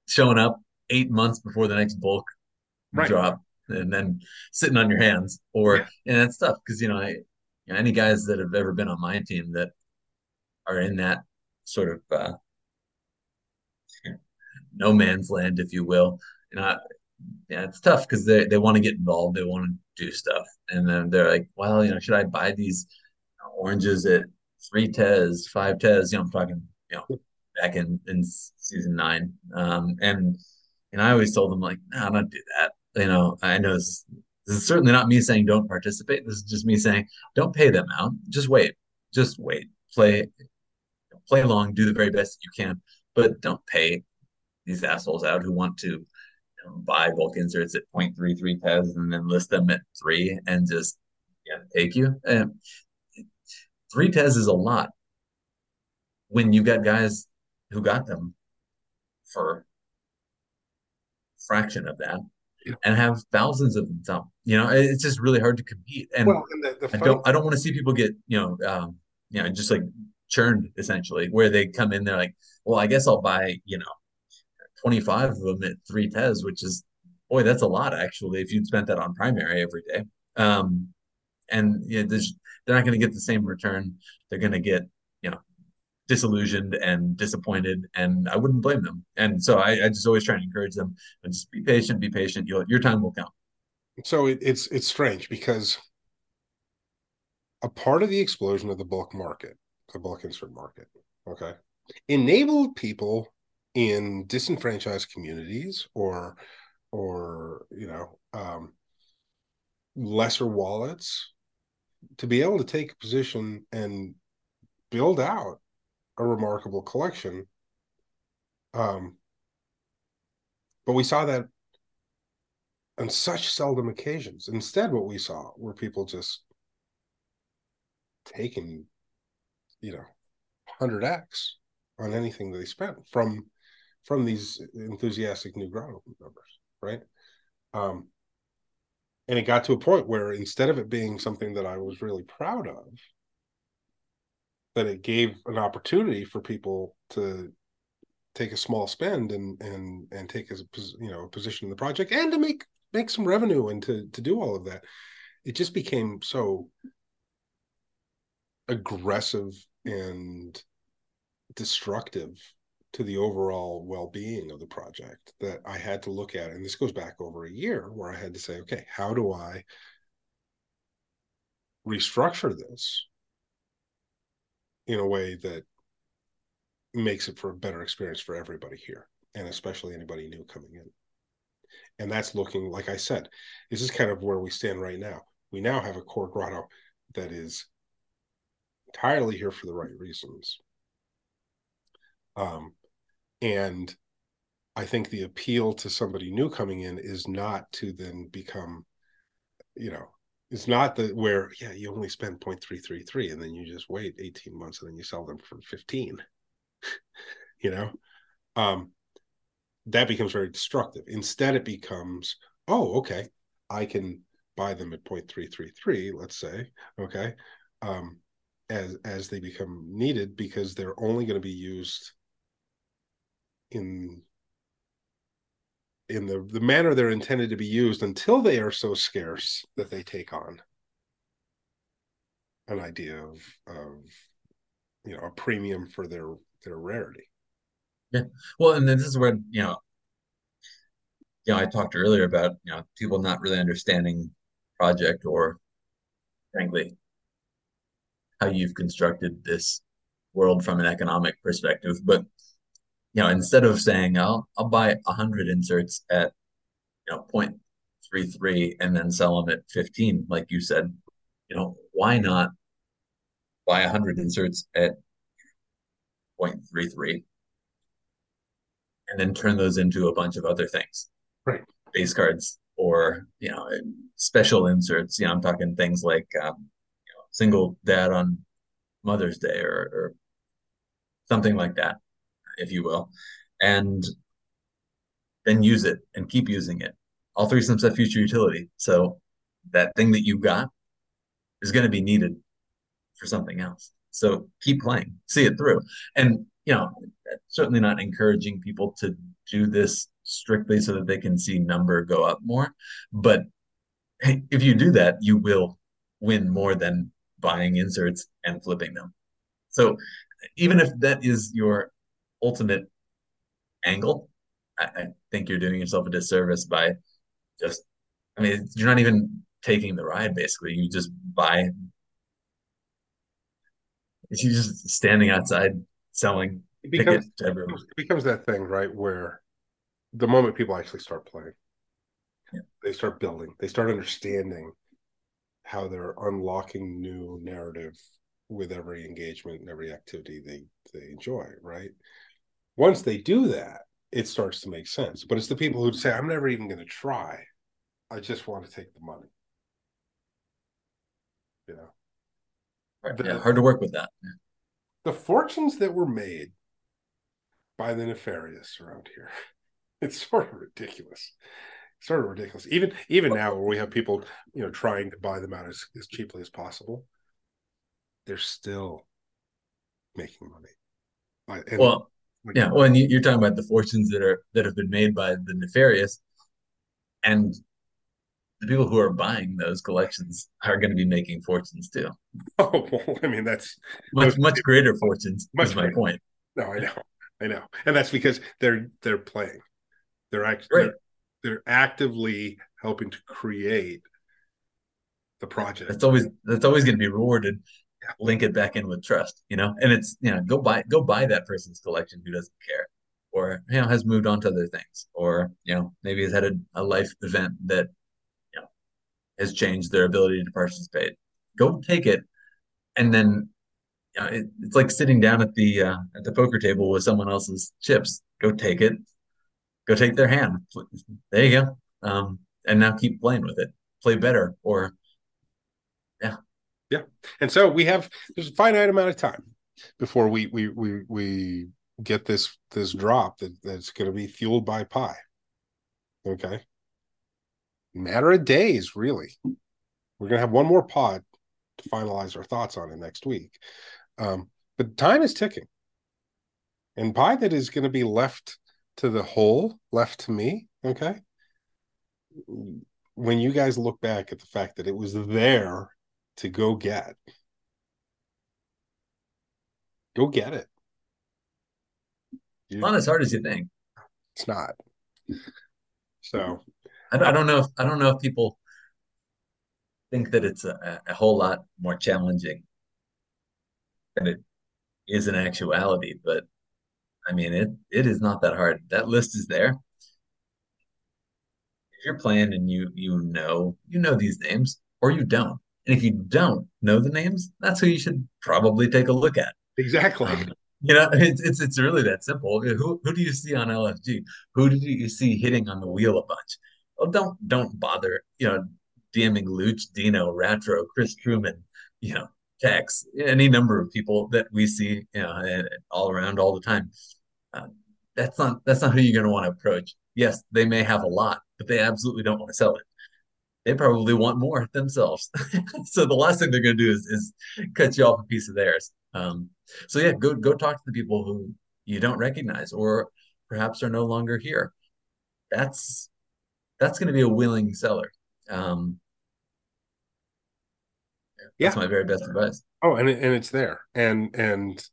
showing up eight months before the next bulk Right. drop and then sitting on your hands. Or Yeah. and that's tough because you know, I, you know, any guys that have ever been on my team that are in that sort of uh, no man's land, if you will. You know, yeah, it's tough because they they want to get involved, they want to do stuff, and then they're like, well, you know, should I buy these oranges at three tez, five tez? You know, I'm talking, you know, back in in season nine, um, and and I always told them like, no, don't do that. You know, I know this, this is certainly not me saying don't participate. This is just me saying don't pay them out. Just wait, just wait, play, play along, do the very best that you can, but don't pay these assholes out who want to you know, buy bulk inserts at 0.33 tez and then list them at three and just yeah take you. And three tez is a lot when you got guys who got them for fraction of that. And have thousands of them. So, you know, it's just really hard to compete. And Well, and the, the I don't I don't want to see people get, you know, um, you know, just like churned essentially, where they come in, they're like, well, I guess I'll buy, you know, 25 of them at three tez, which is boy, that's a lot actually, if you'd spent that on primary every day. Um, and you know, there's, they're not going to get the same return. They're going to get, disillusioned and disappointed, and I wouldn't blame them. And so I, I just always try and encourage them and just be patient, be patient. You'll, your time will come. so it, it's it's strange because a part of the explosion of the bulk market, the bulk insert market, okay, enabled people in disenfranchised communities or or you know um, lesser wallets to be able to take a position and build out a remarkable collection. Um, but we saw that on such seldom occasions. Instead, what we saw were people just taking, you know, hundred x on anything that they spent from from these enthusiastic new ground members, right? Um, and it got to a point where instead of it being something that I was really proud of, that it gave an opportunity for people to take a small spend and and and take a you know a position in the project and to make make some revenue and to to do all of that. It just became so aggressive and destructive to the overall well-being of the project that I had to look at. And this goes back over a year where I had to say okay how do I restructure this in a way that makes it for a better experience for everybody here and especially anybody new coming in. And that's looking like i said this is kind of where we stand right now. We now have a core grotto that is entirely here for the right reasons. Um and i think the appeal to somebody new coming in is not to then become you know it's not that where yeah you only spend 0.333 and then you just wait 18 months and then you sell them for 15 you know? Um that becomes very destructive. Instead it becomes oh okay i can buy them at 0.333, let's say, okay, um, as as they become needed because they're only going to be used in in the the manner they're intended to be used until they are so scarce that they take on an idea of of you know a premium for their their rarity. Yeah. Well, and then this is where you know, you know, I talked earlier about you know people not really understanding project or, frankly, how you've constructed this world from an economic perspective. But you know, instead of saying I'll I'll buy hundred inserts at you know 0.33 and then sell them at 15, like you said, you know, why not buy 100 inserts at 0.33 and then turn those into a bunch of other things? Right. Base cards or you know special inserts. You know i'm talking things like um, you know, single dad on mother's day or, or something like that if you will and then use it and keep using it all three systems have future utility so that thing that you got is going to be needed for something else. So keep playing, see it through. And, you know, certainly not encouraging people to do this strictly so that they can see number go up more. But hey, if you do that, you will win more than buying inserts and flipping them. So even if that is your ultimate angle, I, I think you're doing yourself a disservice by just, I mean, you're not even taking the ride basically. You just buy He's just standing outside selling it becomes, tickets to everyone. It becomes that thing, right, where the moment people actually start playing, yeah. they start building, they start understanding how they're unlocking new narrative with every engagement and every activity they they enjoy, right? Once they do that, it starts to make sense. But it's the people who say, I'm never even going to try. I just want to take the money. You know, the, yeah, hard to work with that. The fortunes that were made by the nefarious around here, it's sort of ridiculous. Sort of ridiculous. Even even now, where we have people, you know, trying to buy them out as, as cheaply as possible, they're still making money. And, well, yeah. Well, and you're talking about the fortunes that are that have been made by the nefarious, and the people who are buying those collections are going to be making fortunes too. Oh, well, I mean that's much much greater fortunes. Much is my greater. point. No, I know, I know, and that's because they're they're playing. They're actually right. they're, they're actively helping to create the project. That's always that's always going to be rewarded. Link it back in with trust, you know, and it's you know go buy go buy that person's collection who doesn't care or you know has moved on to other things or you know maybe has had a, a life event that you know, has changed their ability to participate. Go take it, and then you know, it, it's like sitting down at the uh, at the poker table with someone else's chips. Go take it. Go take their hand. There you go. Um, and now keep playing with it. Play better, or yeah. And so we have there's a finite amount of time before we we we we get this this drop that that's going to be fueled by pi. Okay matter of days, really. We're going to have one more pod to finalize our thoughts on it next week. Um, but time is ticking. And pi that is going to be left to the whole, left to me, okay? When you guys look back at the fact that it was there to go get, go get it. It's not as hard as you think. It's not. So I, I don't know if I don't know if people think that it's a, a whole lot more challenging than it is in actuality, but I mean it it is not that hard. That list is there. If you're playing and you you know you know these names or you don't. And if you don't know the names, that's who you should probably take a look at. Exactly. Um, you know, it's, it's it's really that simple. Who who do you see on LFG? Who do you see hitting on the wheel a bunch? well, don't don't bother, you know, DMing Luch, Dino, Ratro, Chris Truman, you know, Tex, any number of people that we see, you know, all around all the time. Uh, that's not that's not who you're going to want to approach. Yes, they may have a lot, but they absolutely don't want to sell it. They probably want more themselves. so the last thing they're going to do is, is cut you off a piece of theirs. Um, so yeah, go go talk to the people who you don't recognize or perhaps are no longer here. That's that's going to be a willing seller. Um, that's my very best advice. Oh, and and it's there, and and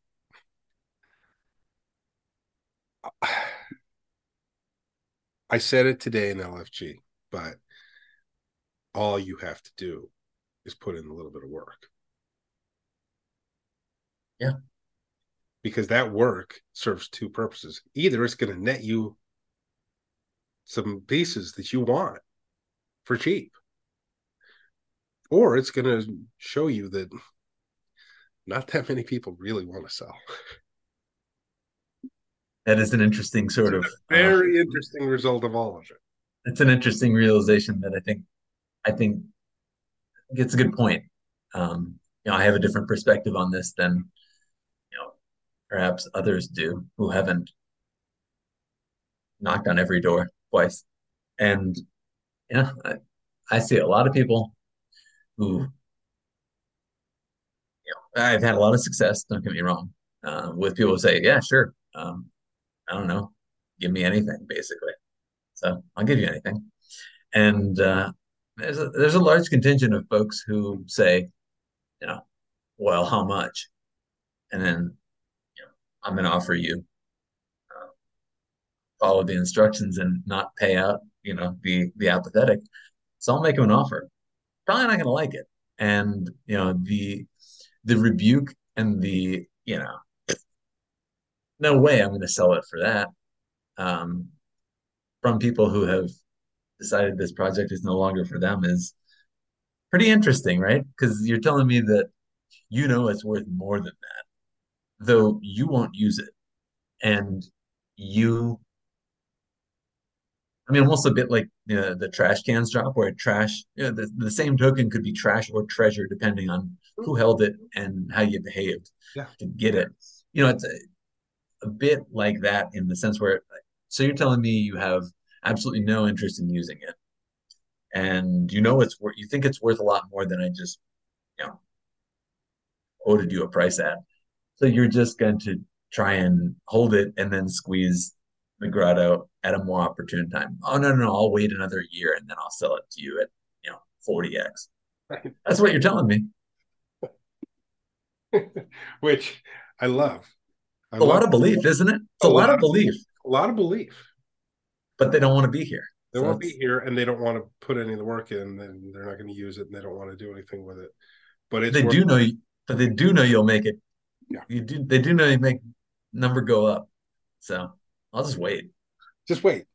I said it today in LFG, but all you have to do is put in a little bit of work. Yeah. Because that work serves two purposes. Either it's going to net you some pieces that you want for cheap, or it's going to show you that not that many people really want to sell. That is an interesting sort of very uh, interesting result of all of it. It's an interesting realization that I think I think gets a good point. Um, you know, I have a different perspective on this than you know perhaps others do who haven't knocked on every door twice. And yeah, I, I see a lot of people who you know I've had a lot of success. Don't get me wrong. Uh, with people who say, "Yeah, sure, um, I don't know, give me anything," basically. So I'll give you anything. And uh, there's a, there's a large contingent of folks who say, you know, well, how much? And then, you know, I'm going to offer you uh, follow the instructions and not pay out, you know, be be apathetic. So I'll make him an offer. Probably not going to like it, and you know the the rebuke and the you know, no way I'm going to sell it for that. Um, from people who have decided this project is no longer for them is pretty interesting, right? Because you're telling me that you know it's worth more than that, though you won't use it. And you, I mean, almost a bit like you know, the trash cans drop, where trash, you know, the, the same token could be trash or treasure, depending on who held it and how you behaved yeah. to get it. You know, it's a, a bit like that in the sense where, so you're telling me you have absolutely no interest in using it. And you know it's worth you think it's worth a lot more than I just, you know, quoted you a price at. So you're just going to try and hold it and then squeeze the grotto at a more opportune time. Oh no, no, no, I'll wait another year and then I'll sell it to you at, you know, 40x. That's what you're telling me. Which I love. I a love lot of belief, isn't it? It's a, a lot, lot, of belief. A lot of belief but they don't want to be here. They so won't be here, and they don't want to put any of the work in. and they're not going to use it, and they don't want to do anything with it. But they do know, you, but they do know you'll make it. Yeah, you do. They do know you make number go up. So I'll just wait. Just wait.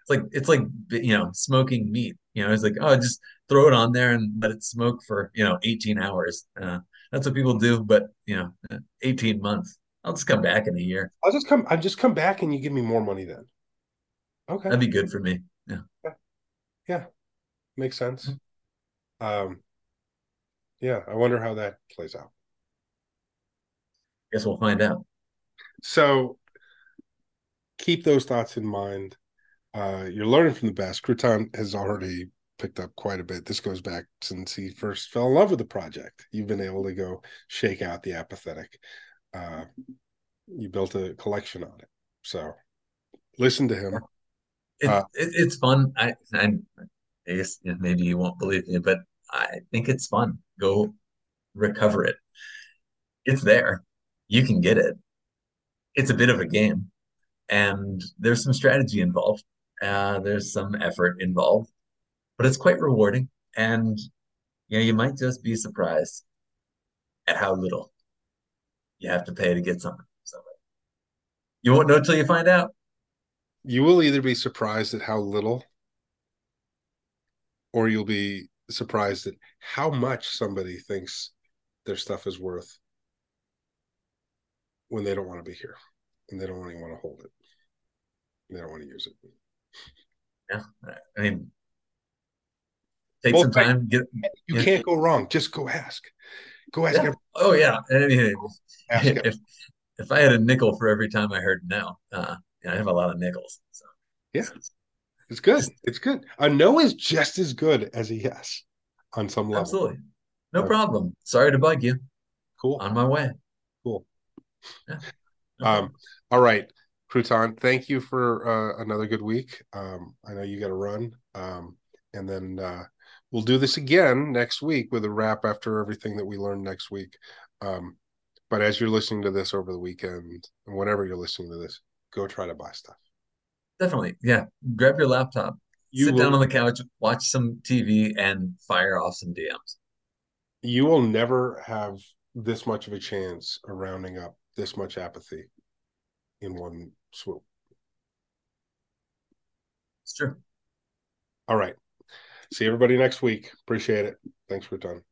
It's like it's like you know smoking meat. You know, it's like oh, just throw it on there and let it smoke for you know 18 hours. Uh, that's what people do. But you know, 18 months. I'll just come back in a year. I'll just come. I'll just come back, and you give me more money then. Okay. That'd be good for me. Yeah. Yeah. yeah. Makes sense. Mm-hmm. Um yeah, I wonder how that plays out. I Guess we'll find out. So keep those thoughts in mind. Uh, you're learning from the best. Crouton has already picked up quite a bit. This goes back since he first fell in love with the project. You've been able to go shake out the apathetic. Uh, you built a collection on it. So listen to him. It, uh, it, it's fun. I, I, I guess maybe you won't believe me, but I think it's fun. Go recover it. It's there. You can get it. It's a bit of a game, and there's some strategy involved. Uh, there's some effort involved, but it's quite rewarding. And you know, you might just be surprised at how little you have to pay to get something. So you won't know till you find out you will either be surprised at how little or you'll be surprised at how much somebody thinks their stuff is worth when they don't want to be here and they don't even want to hold it. They don't want to use it. Yeah. I mean, take well, some time. Get you yeah. can't go wrong. Just go ask. Go ask. Yeah. Oh yeah. I mean, if if I had a nickel for every time I heard no, uh, I have a lot of nickels. So. Yeah. It's good. It's good. A no is just as good as a yes on some level. Absolutely. No Okay. problem. Sorry to bug you. Cool. On my way. Cool. Yeah. No. Um, all right, Crouton, thank you for uh, another good week. Um, I know you got to run. Um, and then uh, we'll do this again next week with a wrap after everything that we learned next week. Um, but as you're listening to this over the weekend, and whenever you're listening to this, go try to buy stuff. Definitely. Yeah. Grab your laptop, You sit will, down on the couch, watch some TV, and fire off some DMs. you will never have this much of a chance of rounding up this much apathy in one swoop. It's true. All right. See everybody next week. Appreciate it. Thanks for your time.